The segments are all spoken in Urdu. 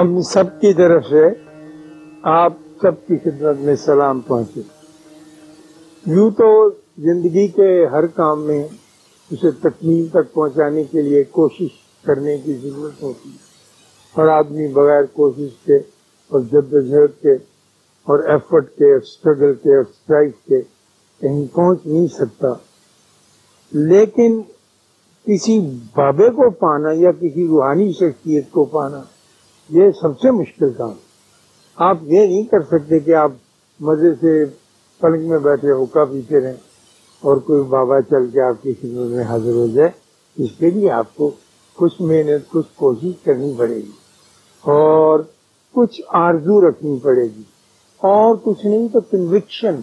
ہم سب کی طرف سے آپ سب کی خدمت میں سلام پہنچے۔ یوں تو زندگی کے ہر کام میں اسے تکمیل تک پہنچانے کے لیے کوشش کرنے کی ضرورت ہوتی ہے۔ ہر آدمی بغیر کوشش کے اور جد جہد کے اور ایفرٹ کے اسٹرگل کے اور اسٹرائک کے کہیں پہنچ نہیں سکتا۔ لیکن کسی بابے کو پانا یا کسی روحانی شخصیت کو پانا یہ سب سے مشکل کام آپ یہ نہیں کر سکتے کہ آپ مزے سے پلنگ میں بیٹھے ہوکا پیتے رہیں اور کوئی بابا چل کے آپ کی خدمت میں حاضر ہو جائے۔ اس کے لیے آپ کو کچھ محنت، کچھ کوشش کرنی پڑے گی اور کچھ آرزو رکھنی پڑے گی۔ اور کچھ نہیں تو کنوکشن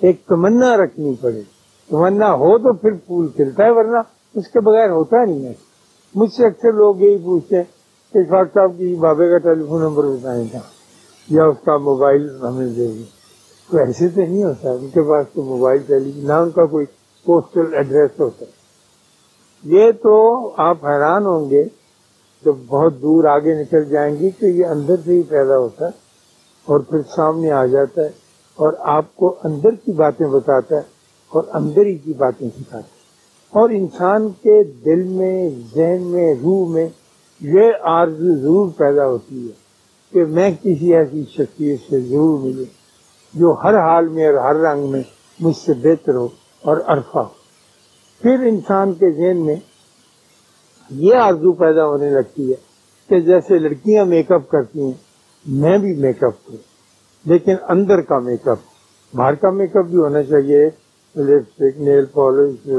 ایک تمنا رکھنی پڑے۔ گی تمنا ہو تو پھر پھول کھلتا ہے، ورنہ اس کے بغیر ہوتا نہیں ہے۔ مجھ سے اکثر لوگ یہی پوچھتے ہیں کہ ڈاکٹر صاحب کی بابے کا ٹیلی فون نمبر بتائیں گا یا اس کا موبائل ہمیں دے گی تو ایسے تو نہیں ہوتا، ان کے پاس تو موبائل ٹیلی نہ ان کا کوئی پوسٹل ایڈریس ہوتا۔ یہ تو آپ حیران ہوں گے، جب بہت دور آگے نکل جائیں گی کہ یہ اندر سے ہی پیدا ہوتا ہے اور پھر سامنے آ جاتا ہے اور آپ کو اندر کی باتیں بتاتا ہے اور اندر ہی کی باتیں سکھاتا ہے۔ اور انسان کے دل میں، ذہن میں، روح میں یہ آرزو ضرور پیدا ہوتی ہے کہ میں کسی ایسی شخصیت سے ضرور ملوں جو ہر حال میں اور ہر رنگ میں مجھ سے بہتر ہو اور عرفہ ہو۔ پھر انسان کے ذہن میں یہ آرزو پیدا ہونے لگتی ہے کہ جیسے لڑکیاں میک اپ کرتی ہیں، میں بھی میک اپ کروں۔ لیکن اندر کا میک اپ باہر کا میک اپ بھی ہونا چاہیے۔ لپسٹک نیل پالش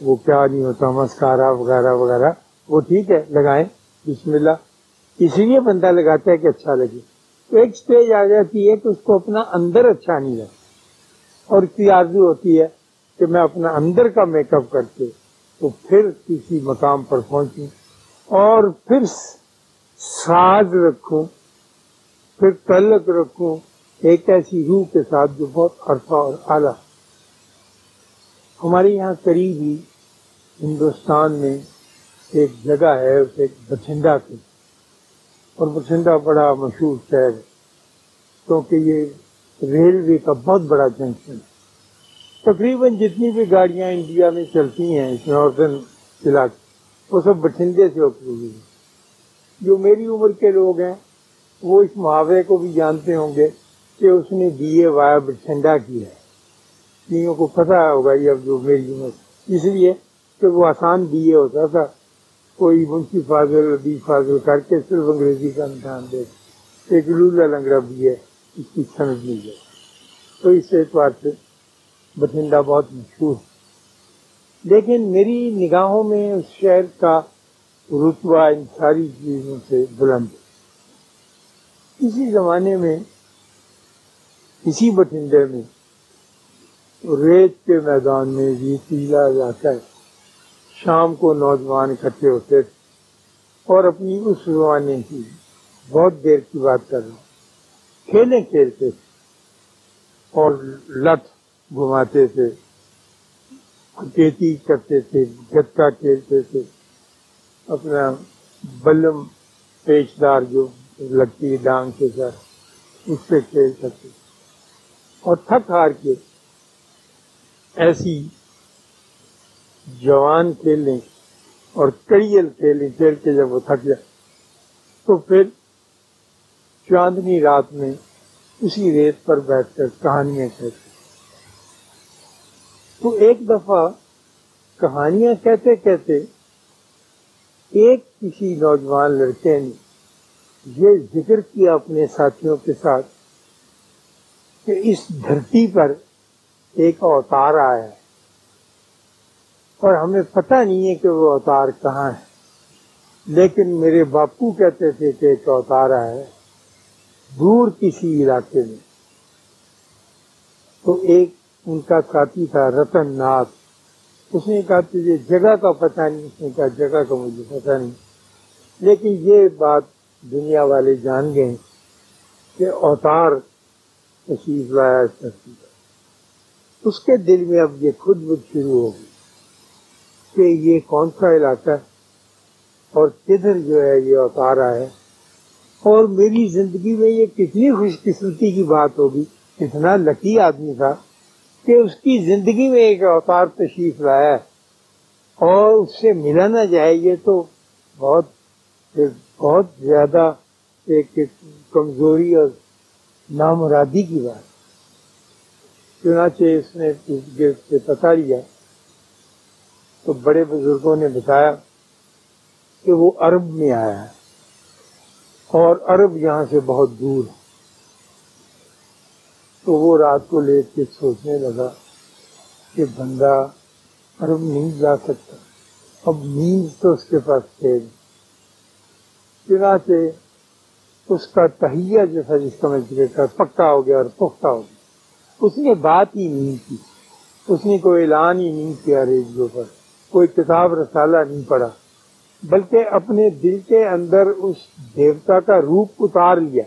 وہ کیا نہیں ہوتا مسکارا وغیرہ وغیرہ۔ وہ ٹھیک ہے، لگائیں۔ بسم اللہ۔ اسی لیے بندہ لگاتا ہے کہ اچھا لگے۔ تو ایک سٹیج آ جاتی ہے کہ اس کو اپنا اندر اچھا نہیں لگتا۔ اور اس کی آرزو ہوتی ہے کہ میں اپنا اندر کا میک اپ کر کے تو پھر کسی مقام پر پہنچوں۔ اور پھر ساز رکھوں۔ پھر تعلق رکھوں۔ ایک ایسی روح کے ساتھ جو بہت عرفہ اور اعلیٰ۔ ہمارے یہاں قریب ہی ہندوستان میں ایک جگہ ہے، اسے بٹھنڈا کی۔ اور بٹھنڈا بڑا مشہور شہر ہے، کیونکہ یہ ریلوے کا بہت بڑا جنکشن ہے۔ تقریباً جتنی بھی گاڑیاں انڈیا میں چلتی ہیں اس ناردرن علاقے وہ سب بٹھنڈے سے ہوتی ہوئی جو میری عمر کے لوگ ہیں، وہ اس محاورے کو بھی جانتے ہوں گے کہ اس نے بی اے وایا بٹھنڈا کی ہے۔ کئیوں کو پتا ہوگا یہ اب جو میری عمر۔ اس لیے کہ وہ آسان بی اے ہوتا تھا۔ کوئی منشی فاضل ابھی فاضل کر کے صرف انگریزی کا امتحان دے ایک لولا لنگڑا بھی ہے، اس کی سمجھ لی جائے تو اس اعتبار سے بٹھنڈا بہت مشہور لیکن میری نگاہوں میں اس شہر کا رتبہ ان ساری چیزوں سے بلند ہے۔ اسی زمانے میں، اسی بٹھنڈے میں ریت کے میدان میں بھی پیلا ہے۔ شام کو نوجوان اکٹھے ہوتے تھے اور اپنی اس زمانے کی بہت دیر کی بات کر رہا ہوں کھیلے کھیلتے تھے اور لٹ گھماتے تھے۔ کھیتی کرتے تھے گتکا کھیلتے تھے۔ اپنا بلم پیچدار جو لگتی ہے ڈانگ کے ساتھ، اس سے کھیل سکتے اور تھک ہار کے ایسی جوان کھیلیں اور کڑیل کھیلیں کھیل کے جب وہ تھک جائے، تو پھر چاندنی رات میں اسی ریت پر بیٹھ کر کہانیاں کہتے تو ایک دفعہ کہانیاں کہتے کہتے ایک کسی نوجوان لڑکے نے یہ ذکر کیا اپنے ساتھیوں کے ساتھ کہ اس دھرتی پر ایک اوتار آیا۔ ہے اور ہمیں پتہ نہیں ہے کہ وہ اوتار کہاں ہے۔ لیکن میرے باپو کہتے تھے کہ ایک اوتار آیا ہے دور کسی علاقے میں۔ تو ایک ان کا ساتھی تھا، رتن ناتھ۔ اس نے کہا، تجھے جگہ کا پتہ نہیں؟ اس نے کہا، جگہ کا مجھے پتہ نہیں۔ لیکن یہ بات دنیا والے جان گئے کہ اوتار تشریف لایا کرتی اس کے دل میں اب یہ خود بد شروع ہوگی کہ یہ کون سا علاقہ ہے اور کدھر جو ہے یہ اوتار ہے؟ اور میری زندگی میں یہ کتنی خوش قسمتی کی بات ہوگی؟ اتنا لکی آدمی تھا کہ اس کی زندگی میں ایک اوتار تشریف لایا ہے اور اس سے ملا نہ جائے یہ تو بہت بہت زیادہ ایک کمزوری اور نامرادی کی بات۔ چنانچہ اس نے سے پتا لیا۔ تو بڑے بزرگوں نے بتایا کہ وہ عرب میں آیا ہے اور عرب یہاں سے بہت دور ہے۔ تو وہ رات کو لیٹ کے سوچنے لگا کہ بندہ عرب نہیں جا سکتا۔ اب نیند تو اس کے پاس تھے چنانچہ اس کا تہیا جیسا جس کا میں ذکر کر پکا ہو گیا اور پختہ ہو گیا۔ اس نے بات ہی نہیں کی۔ اس نے کوئی اعلان ہی نہیں کیا ریڈیو پر۔ کوئی کتاب رسالہ نہیں پڑھا، بلکہ اپنے دل کے اندر اس دیوتا کا روپ اتار لیا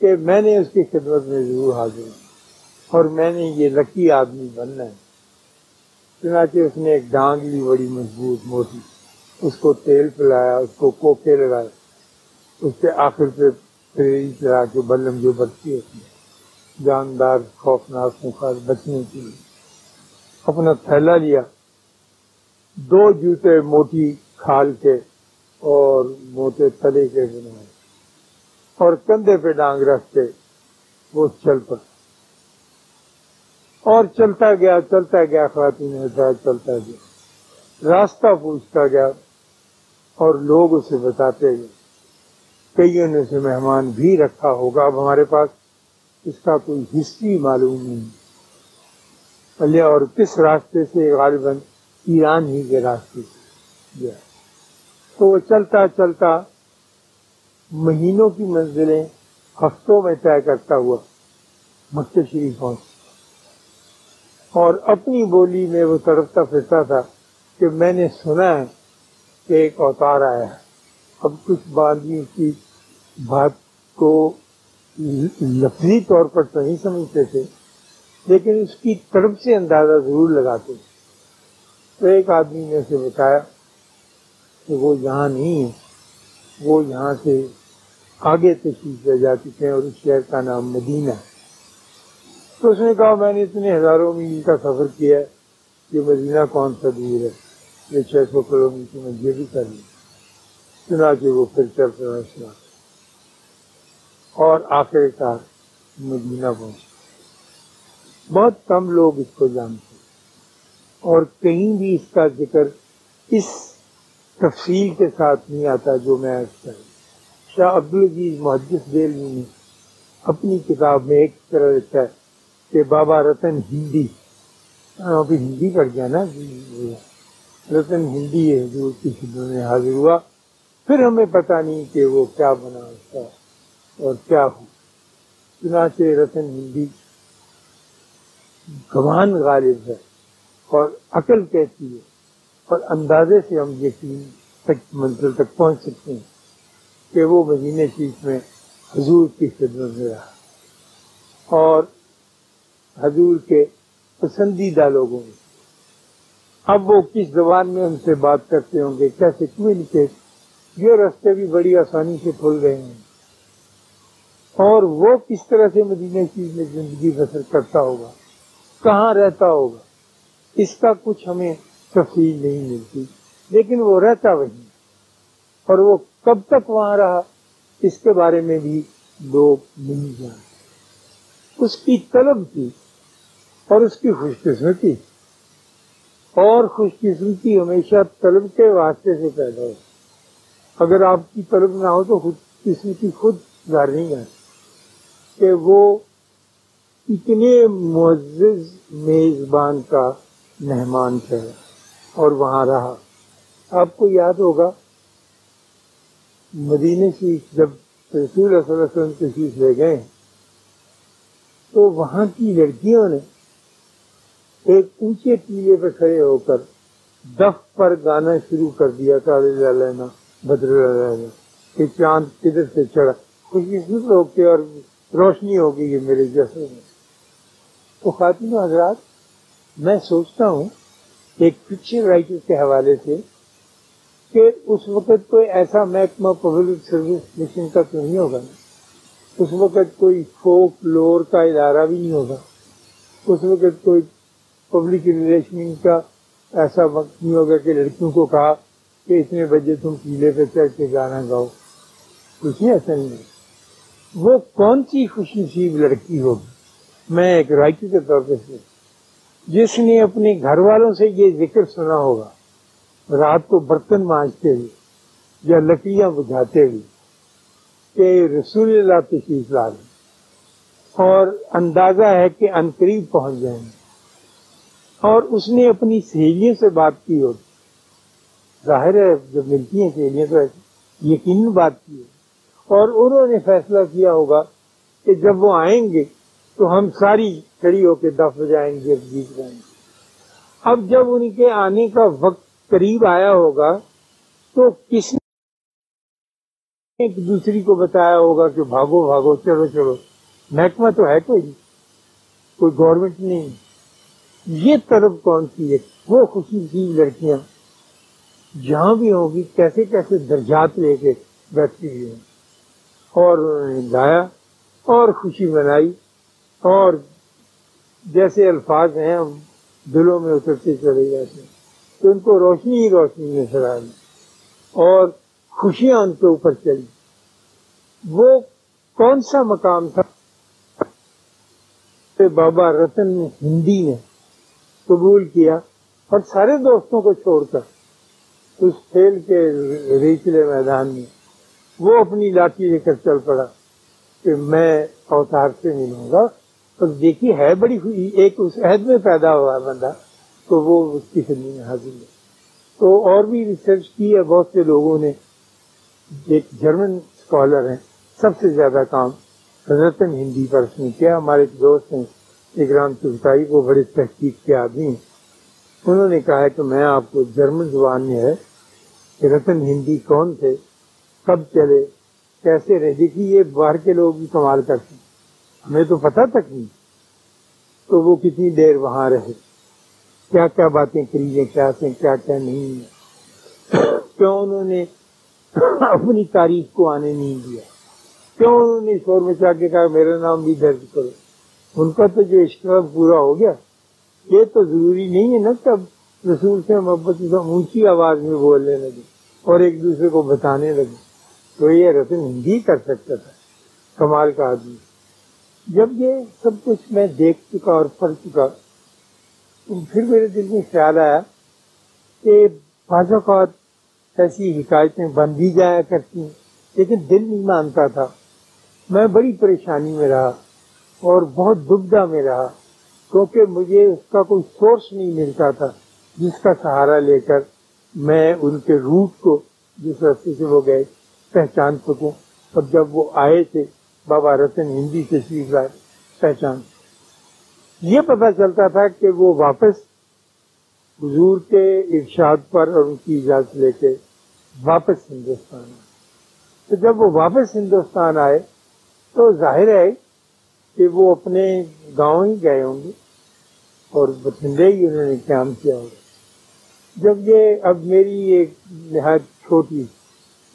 کہ میں نے اس کی خدمت میں ضرور حاضر ہوں اور میں نے یہ لکی آدمی بننا ہے۔ چنانچہ اس نے ایک ڈانگ لی بڑی مضبوط، موٹی، اس کو تیل پلایا، اس کو کوکے لگائے، اس کے آخر پہ پھر چلا کے بلم جو بچتی ہوتی ہے جاندار، خوفناک مخار بچنے کے لیے، اپنا تھیلا لیا۔ دو جوتے موٹی کھال کے اور موٹے تلے کے بنائے اور کندھے پہ ڈانگ رکھ کے وہ چل پڑ اور چلتا گیا چلتا گیا، خواتین بتایا چلتا گیا۔ راستہ پوچھتا گیا اور لوگ اسے بتاتے گئے۔ کئیوں نے اسے مہمان بھی رکھا ہوگا اب ہمارے پاس؟ اس کا کوئی ہسٹری معلوم نہیں۔ پلے اور کس راستے سے غالباً ایران ہی کے راستے سے گیا۔ تو وہ چلتا چلتا مہینوں کی منزلیں ہفتوں میں طے کرتا ہوا مکہ شریف پہنچ اور اپنی بولی میں وہ تڑپتا پھرتا تھا کہ میں نے سنا ہے کہ ایک اوتار آیا ہے۔ ب کچھ بادی کی بات کو لفظی طور پر تو نہیں سمجھتے تھے، لیکن اس کی طرف سے اندازہ ضرور لگاتے تھے۔ تو ایک آدمی نے اسے بتایا کہ وہ یہاں نہیں ہے، وہ یہاں سے آگے تشریف لے جا چکے ہیں اور اس شہر کا نام مدینہ ہے۔ تو اس نے کہا، میں نے اتنے ہزاروں میل کا سفر کیا ہے کہ مدینہ کون سا دور ہے؟ یہ چھ سو کلو میٹر میں یہ بھی کر لی۔ سنا کہ وہ پھر چل رہا سنا اور آخر کار مدینہ پہنچ بہت کم لوگ اس کو جانتے۔ اور کہیں بھی اس کا ذکر اس تفصیل کے ساتھ نہیں آتا جو میں شاہ عبد العزیز محدث دہلی نے اپنی کتاب میں ایک طرح لکھا ہے کہ بابا رتن ہندی ہاں، ابھی ہندی پڑھ گیا نا؟ جی، رتن ہندی ہے جو کی خدمت میں حاضر ہوا۔ پھر ہمیں پتا نہیں کہ وہ کیا بنا اس کا اور کیا ہو چنانچہ رتن ہندی گمان غالب ہے۔ اور عقل کہتی ہے اور اندازے سے ہم یقین تک منزل تک پہنچ سکتے ہیں کہ وہ مدینہ شریف میں حضور کی خدمت میں رہا۔ اور حضور کے پسندیدہ لوگوں میں۔ اب وہ کس زبان میں ان سے بات کرتے ہوں گے؟ کیسے کمیونیکیٹ یہ رستے بھی بڑی آسانی سے کھل گئے ہیں۔ اور وہ کس طرح سے مدینہ شریف میں زندگی بسر کرتا ہوگا؟ کہاں رہتا ہوگا؟ اس کا کچھ ہمیں تفصیل نہیں ملتی۔ لیکن وہ رہتا وہی۔ اور وہ کب تک وہاں رہا، اس کے بارے میں بھی لوگ نہیں جانتے۔ اس کی طلب تھی اور اس کی خوش قسمتی۔ اور خوش قسمتی ہمیشہ طلب کے واسطے سے پیدا ہو۔ اگر آپ کی طلب نہ ہو تو خود قسمتی خود ظاہر نہیں ہے کہ وہ اتنے معزز، میزبان کا مہمان تھے اور وہاں رہا۔ آپ کو یاد ہوگا مدینے کی جب رسول اللہ صلی اللہ علیہ وسلم تشریف لے گئے، تو وہاں کی لڑکیوں نے ایک اونچے ٹیلے پہ کھڑے ہو کر دف پر گانا شروع کر دیا تھا لینا بدر لینا کہ چاند کدھر سے چڑھا۔ خوش قسمت لوگ تھے اور روشنی ہو گئی ہے میرے جیسے میں۔ تو خاتون حضرات میں سوچتا ہوں ایک پکچر رائٹر کے حوالے سے کہ اس وقت کوئی ایسا محکمہ پبلک سروس مشن کا تو نہیں ہوگا؟ اس وقت کوئی فوک لور کا ادارہ بھی نہیں ہوگا۔ اس وقت کوئی پبلک ریلیشن کا ایسا وقت نہیں ہوگا کہ لڑکیوں کو کہا کہ اتنے بجے تم پیلے پہ چڑھ کے گانا گاؤ۔ کچھ نہیں، ایسا نہیں۔ وہ کون سی خوشی نصیب لڑکی ہوگی؟ میں ایک رائٹر کے طور پہ جس نے اپنے گھر والوں سے یہ ذکر سنا ہوگا، رات کو برتن مانجتے ہوئے یا لکڑیاں بجھاتے ہوئے کہ رسول اللہ تشریف لا لیں۔ اور اندازہ ہے کہ انقریب پہنچ جائیں۔ گے اور اس نے اپنی سہیلیوں سے بات کی ہوتی ظاہر ہے جب ملتی ہیں سہیلیاں تو یقین بات کی ہے۔ اور انہوں نے فیصلہ کیا ہوگا کہ جب وہ آئیں گے تو ہم ساری کھڑی ہو کے دف جائیں گے، گیت گائیں گے۔ اب جب ان کے آنے کا وقت قریب آیا ہوگا، تو کس نے ایک دوسری کو بتایا ہوگا کہ بھاگو بھاگو، چلو چلو۔ محکمہ تو ہے کوئی؟ کوئی گورنمنٹ نہیں۔ یہ طرف کون سی ہے؟ وہ خوشی سی لڑکیاں جہاں بھی ہوگی کیسے کیسے درجات لے کے بیٹھتی ہوئی ہیں۔ اور انہوں نے گایا اور خوشی منائی۔ اور جیسے الفاظ ہیں، ہم دلوں میں اترتے چلے جاتے ہیں۔ تو ان کو روشنی ہی روشنی نظر آئی۔ اور خوشیاں ان کے اوپر چلی۔ وہ کون سا مقام تھا؟ بابا رتن نے ہندی نے قبول کیا اور سارے دوستوں کو چھوڑ کر اس کھیل کے ریچلے میدان میں وہ اپنی لاٹھی لے کر چل پڑا کہ میں اوتار سے ملوں گا۔ اور دیکھیے، ہے بڑی ہوئی، ایک اس عہد میں پیدا ہوا بندہ، تو وہ اس کی فلم میں حاضر ہے۔ تو اور بھی ریسرچ کی ہے، بہت سے لوگوں نے۔ ایک جرمن اسکالر ہیں، سب سے زیادہ کام رتن ہندی پر اس نے کیا۔ ہمارے ایک دوست ہیں، اکرام چلتائی وہ بڑے تحقیق کے آدمی ہیں۔ انہوں نے کہا ہے کہ میں آپ کو جرمن زبان میں ہے، کہ رتن ہندی کون تھے، کب چلے، کیسے رہے، دیکھیے، یہ باہر کے لوگ بھی کمال کرتے ہیں۔ ہمیں تو پتہ تک نہیں تو وہ کتنی دیر وہاں رہے۔ کیا کیا باتیں کری کیا سے کیا کیا نہیں۔ کیوں انہوں نے اپنی تاریخ کو آنے نہیں دیا؟ کیوں انہوں نے شور مچا کے کہا میرا نام بھی درج کرو؟ ان کا تو جو اشتراک پورا ہو گیا، یہ تو ضروری نہیں ہے نا کہ رسول سے محبت اونچی آواز میں بولنے لگے اور ایک دوسرے کو بتانے لگے۔ تو یہ رسم ہندی کر سکتا تھا، کمال کا آدمی۔ جب یہ سب کچھ میں دیکھ چکا اور پڑھ چکا، تو پھر میرے دل میں خیال آیا کہ بعض اوقات ایسی حکایتیں بن بھی جایا کرتی ہیں، لیکن دل نہیں مانتا تھا۔ میں بڑی پریشانی میں رہا اور بہت دبدا میں رہا، کیونکہ مجھے اس کا کوئی سورس نہیں ملتا تھا جس کا سہارا لے کر میں ان کے روٹ کو جس راستے سے وہ گئے، پہچان سکوں۔ اور جب وہ آئے تھے بابا رتن ہندی سے سیکھ رہا پہچان۔ یہ پتا چلتا تھا کہ وہ واپس حضور کے ارشاد پر اور ان کی اجازت لے کے واپس ہندوستان آئے۔ تو جب وہ واپس ہندوستان آئے تو ظاہر ہے کہ وہ اپنے گاؤں ہی گئے ہوں گے اور بٹھنڈے ہی انہوں نے قیام کیا ہوگا۔ جب یہ اب میری ایک نہایت چھوٹی،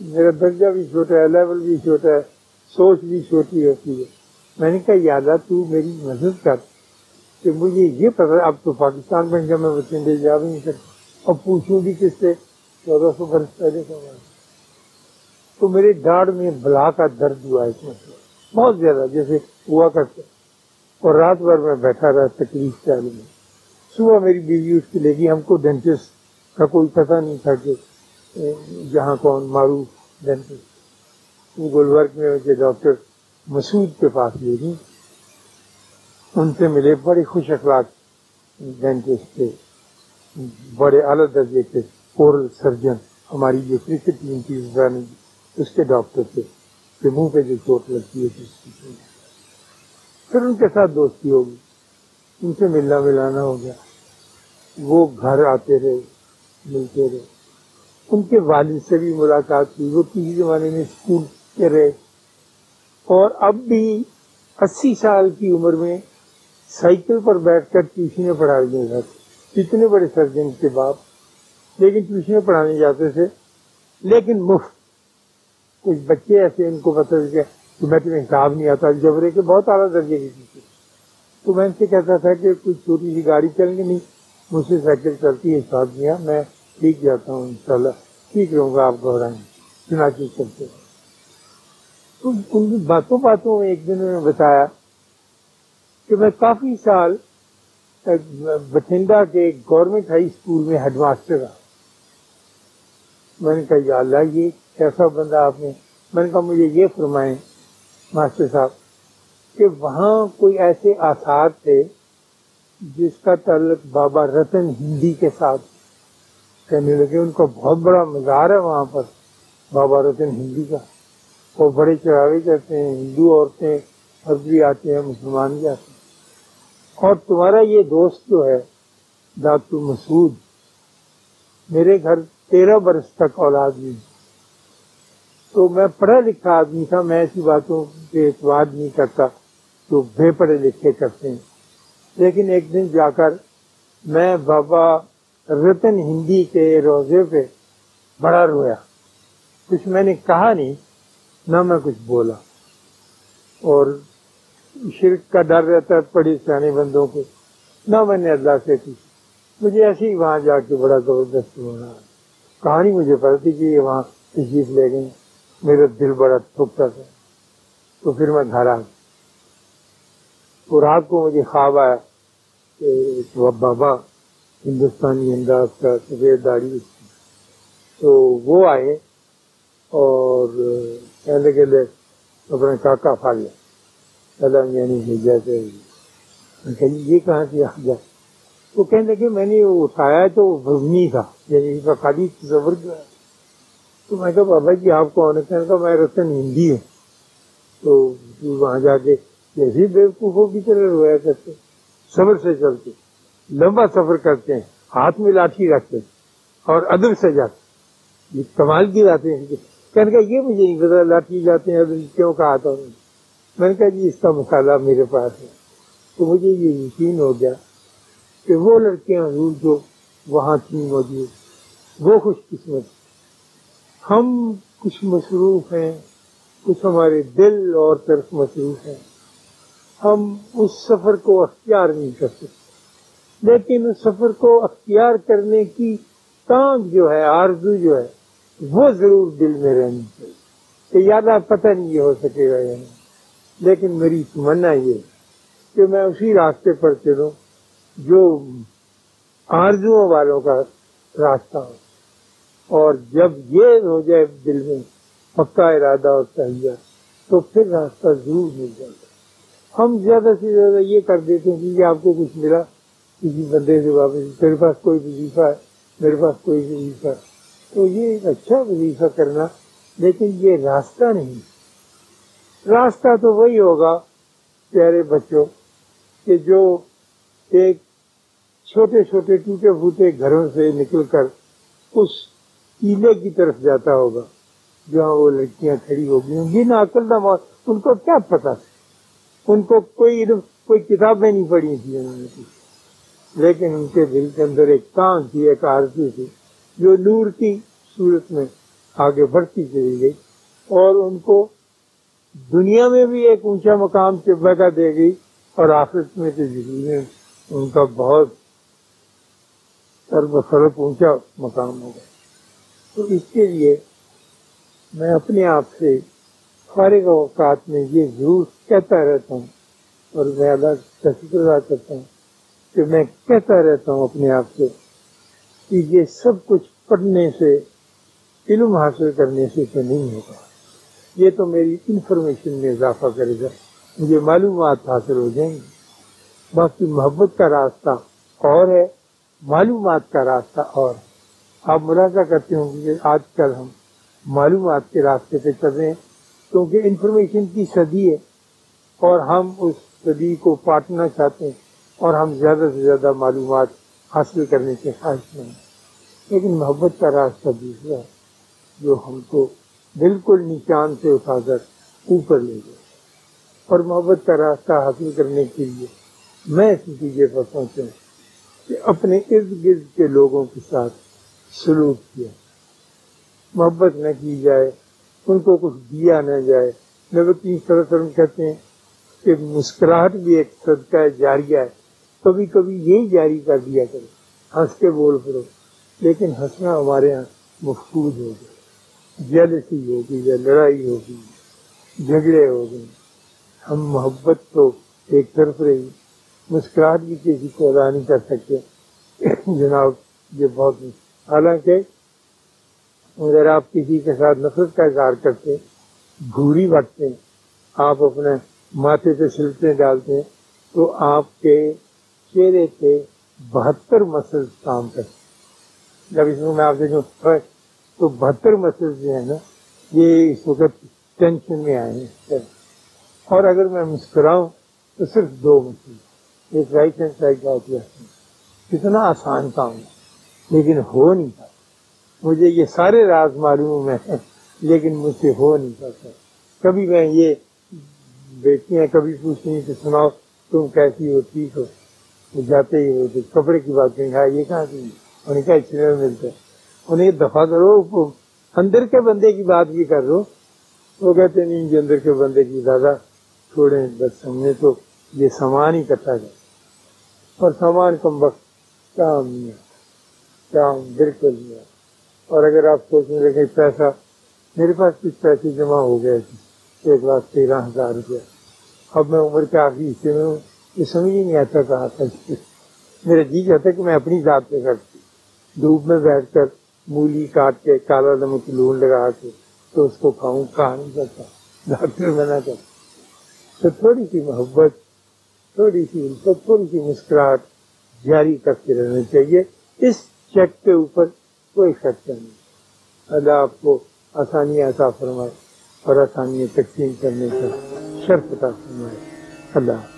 میرا درجہ بھی چھوٹا ہے لیول بھی چھوٹا ہے سوچ بھی چھوٹی ہوتی ہے۔ میں نے کہا یادا تو میری مدد کر کہ مجھے یہ پتا اب تو پاکستان میں جب میں بٹھنڈے جا بھی نہیں سکتا۔ اب پوچھوں بھی کس سے؟ چودہ سو برس پہلے کا تو میرے ڈاڑ میں بلا کا درد ہوا اس میں بہت زیادہ، جیسے ہوا کرتے اور رات بھر میں بیٹھا رہا، تکلیف چالو میں۔ صبح میری بیوی اس کی لے گی ہم کو ڈینٹسٹ کا کوئی پتہ نہیں تھا کہ جہاں کون، معروف ڈینٹسٹ گلبرگ میں مجھے ڈاکٹر مسعود کے پاس لے گی ان سے ملے بڑے خوش اخلاق ڈینٹسٹ تھے بڑے اعلیٰ درجے کے اورل سرجن ہماری جو کرکٹ ٹیم تھی اس کے ڈاکٹر تھے۔ کہ منہ پہ جو چوٹ لگتی ہے پھر ان کے ساتھ دوستی ہوگی ان سے ملنا ملانا ہو گیا۔ وہ گھر آتے رہے، ملتے رہے۔ ان کے والد سے بھی ملاقات ہوئی۔ وہ کسی زمانے میں اسکول کے رہے۔ اور اب بھی اسی سال کی عمر میں سائیکل پر بیٹھ کر ٹیوشنیں پڑھا رہے تھے اتنے بڑے سرجن کے باپ۔ لیکن ٹیوشنیں پڑھانے جاتے تھے۔ لیکن مفت۔ کچھ بچے ایسے ان کو پتہ کہ میں تمہیں حساب نہیں آتا۔ جبرے کے بہت اعلیٰ درجے کی چیز تو میں ان سے کہتا تھا کہ کوئی چھوٹی سی گاڑی چل گی نہیں، مجھ سے سائیکل چلتی ہے، حساب دیا میں ٹھیک جاتا ہوں، انشاءاللہ۔ ٹھیک رہوں گا، آپ گھبرائیں۔ چنانچہ چلتے تو ان باتوں باتوں میں ایک دن میں بتایا کہ میں کافی سال بٹھنڈا کے گورنمنٹ ہائی اسکول میں ہیڈ ماسٹر رہا۔ میں نے کہا، یا اللہ، یہ کیسا بندہ آپ نے؟ میں نے کہا، مجھے یہ فرمائیں ماسٹر صاحب کہ وہاں کوئی ایسے آثار تھے جس کا تعلق بابا رتن ہندی کے ساتھ کہنے لگے۔ ان کا بہت بڑا مزار ہے وہاں پر، بابا رتن ہندی کا۔ وہ بڑے چڑھاوے کرتے ہیں، ہندو عورتیں فرد بھی آتے ہیں، مسلمان بھی آتے ہیں۔ اور تمہارا یہ دوست جو ہے ڈاکٹر مسعود، میرے گھر تیرہ برس تک اولاد نہیں تو میں پڑھا لکھا آدمی تھا، میں ایسی باتوں پہ اعتبار نہیں کرتا جو بے پڑھے لکھے کرتے ہیں۔ لیکن ایک دن جا کر میں بابا رتن ہندی کے روزے پہ بڑا رویا۔ کچھ میں نے کہا نہیں نہ میں کچھ بولا۔ اور شرک کا ڈر رہتا ہے پڑی سیانے بندوں کو۔ نہ میں نے اللہ سے کی۔ مجھے ایسے ہی وہاں جا کے بڑا زبردست ہونا کہانی مجھے پتا تھی کہ یہ وہاں تشریف لے گئے۔ میرا دل بڑا تھکتا تھا۔ تو پھر میں گھر آ تو رات کو مجھے خواب آیا کہ بابا ہندوستانی انداز کا سفید داڑھی تو وہ آئے اور کہنے لگے اپنے کاکا پھاڑ لیا یعنی جیسے یہ کہاں سے آ گیا وہ کہنے لگے میں نے اٹھایا تو وزنی تھا یعنی خالی تصور کیا تو میں کہا، بابا جی آپ کون ہے کہنے کا، میں رتن ہندی ہوں. تو وہاں جا کے جیسے بیوقوفوں کی طرح رویا کرتے صبر سے چلتے لمبا سفر کرتے ہیں۔ ہاتھ میں لاٹھی رکھتے اور ادب سے جاتے یہ کمال کی باتیں کہنے کا یہ مجھے نہیں پتا، لاٹھی جاتے ہیں ادب کیوں کہا تھا میں نے کہا جی اس کا مطالعہ میرے پاس ہے۔ تو مجھے یہ یقین ہو گیا کہ وہ لڑکیاں حضور جو وہاں تھیں موجود، وہ خوش قسمت ہم کچھ مصروف ہیں، کچھ ہمارے دل اور طرف مصروف ہیں۔ ہم اس سفر کو اختیار نہیں کر سکتے۔ لیکن اس سفر کو اختیار کرنے کی کام جو ہے، آرزو جو ہے وہ ضرور دل میں رہنی چاہیے کہ یادہ پتہ نہیں ہو سکے گا یا نہیں۔ لیکن میری تمنا یہ کہ میں اسی راستے پر چلوں جو آرزو والوں کا راستہ ہو۔ اور جب یہ ہو جائے دل میں پکا ارادہ اور چاہیے تو پھر راستہ ضرور مل جائے گا۔ ہم زیادہ سے زیادہ یہ کر دیتے ہیں کہ آپ کو کچھ ملا، کسی بندے سے واپس میرے پاس کوئی وظیفہ ہے، میرے پاس کوئی وظیفہ ہے۔ تو یہ ایک اچھا وظیفہ کرنا، لیکن یہ راستہ نہیں۔ راستہ تو وہی ہوگا، پیارے بچوں، کہ جو ایک چھوٹے چھوٹے ٹوٹے پھوٹے گھروں سے نکل کر اس قلعے کی طرف جاتا ہوگا، جہاں وہ لڑکیاں کھڑی ہوگی ہوں۔ گی نہ عقل نہ ان کو کیا پتا؟ ان کو کوئی کوئی کتابیں نہیں پڑھی تھی انہوں نے۔ لیکن ان کے دل کے اندر ایک کام تھی، ایک آرتی تھی۔ جو نور کی صورت میں آگے بڑھتی چلی گئی اور ان کو دنیا میں بھی ایک اونچا مقام چبا دے گی اور آفس میں تو ضرور ان کا بہت سرب فرق اونچا مقام ہوگا۔ تو اس کے لیے میں اپنے آپ سے فارغ اوقات میں یہ ضرور کہتا رہتا ہوں اور میں اللہ کا شکر ادا کرتا ہوں کہ میں کہتا رہتا ہوں اپنے آپ سے۔ کہ یہ سب کچھ پڑھنے سے، علم حاصل کرنے سے تو نہیں ہوگا۔ یہ تو میری انفارمیشن میں اضافہ کرے گا۔ مجھے معلومات حاصل ہو جائیں گی۔ باقی محبت کا راستہ اور ہے۔ معلومات کا راستہ اور۔ آپ ملاقہ کرتے ہوں کہ آج کل ہم معلومات کے راستے پہ چل رہے ہیں۔ کیونکہ انفارمیشن کی صدی ہے اور ہم اس صدی کو پاٹنا چاہتے ہیں اور ہم زیادہ سے زیادہ معلومات حاصل کرنے کے خواہش نہیں لیکن محبت کا راستہ دوسرا ہے، جو ہم کو بالکل نشان سے اٹھا کر اوپر لے گئے اور محبت کا راستہ حاصل کرنے کے لیے میں اس نتیجے پر پہنچا کہ اپنے ارد گرد کے لوگوں کے ساتھ سلوک کیا۔ محبت نہ کی جائے، ان کو کچھ دیا نہ جائے۔ نبی کی وسلم کہتے ہیں کہ مسکراہٹ بھی ایک صدقہ جاریہ ہے۔ کبھی کبھی یہی جاری کر دیا کرے ہنس کے بول پڑو۔ لیکن ہنسنا ہمارے یہاں مفقود ہو گیا جلسی ہوگی یا لڑائی ہوگی، جھگڑے ہو گئے ہم محبت تو ایک طرف رہی مسکراہٹ بھی کسی کو ادا نہیں کر سکتے۔ جناب، یہ بہت حالانکہ اگر آپ کسی کے ساتھ نفرت کا اظہار کرتے بھوری بٹتے آپ اپنے ماتھے پہ سلٹیں ڈالتے ہیں تو آپ کے چہرے پہ بہتر مسل کام کرتے جب اس میں آپ دیکھوں تو بہتر مسل جو ہے نا، یہ اس وقت ٹینشن میں آئے ہیں۔ اور اگر میں مسکراؤں، تو صرف دو مسئلے ایک رائٹ ہینڈ سائڈ کا ہوتی ہے۔ کتنا آسان کام ہے۔ لیکن ہو نہیں پاتا مجھے یہ سارے راز معلوم ہے لیکن مجھ سے ہو نہیں پاتا کبھی میں یہ بیٹیاں کبھی پوچھتی ہیں کہ سناؤ، تم کیسی ہو، ٹھیک ہو؟ جاتے ہی ہوتے کپڑے کی بات کریں ہاں یہ کہاں کی انہیں کہا، اچھے میں ملتا ہے انہیں دفاع کرو اندر کے بندے کی بات بھی کر لو۔ وہ کہتے نہیں جی، اندر کے بندے کی دادا چھوڑے بس سمجھے تو یہ سامان ہی کٹا جائے اور سامان کم وقت کام نہیں کام بالکل نہیں اور اگر آپ سوچنے لگے، پیسہ، میرے پاس کچھ پیسے جمع ہو گئے تھے۔ ایک لاکھ تیرہ ہزار روپیہ۔ اب میں عمر کے آخری حصے میں ہوں۔ یہ سمجھ ہی نہیں آتا کہا تھا میرا جی چاہتا کہ میں اپنی ذات پہ کرتی دھوپ میں بیٹھ کر مولی کاٹ کے کالا نمک لون لگا کے تو اس کو کھاؤں کہا نہیں کرتا۔ ڈاکٹر بنا کر۔ تو تھوڑی سی محبت، تھوڑی سی تھوڑی سی مسکراہٹ جاری کرتے رہنا چاہیے۔ اس چیک کے اوپر کوئی خرچہ نہیں۔ اللہ آپ کو آسانی عطا فرمائے اور آسانی تقسیم کرنے کا شرط عطا فرمائے۔ اللہ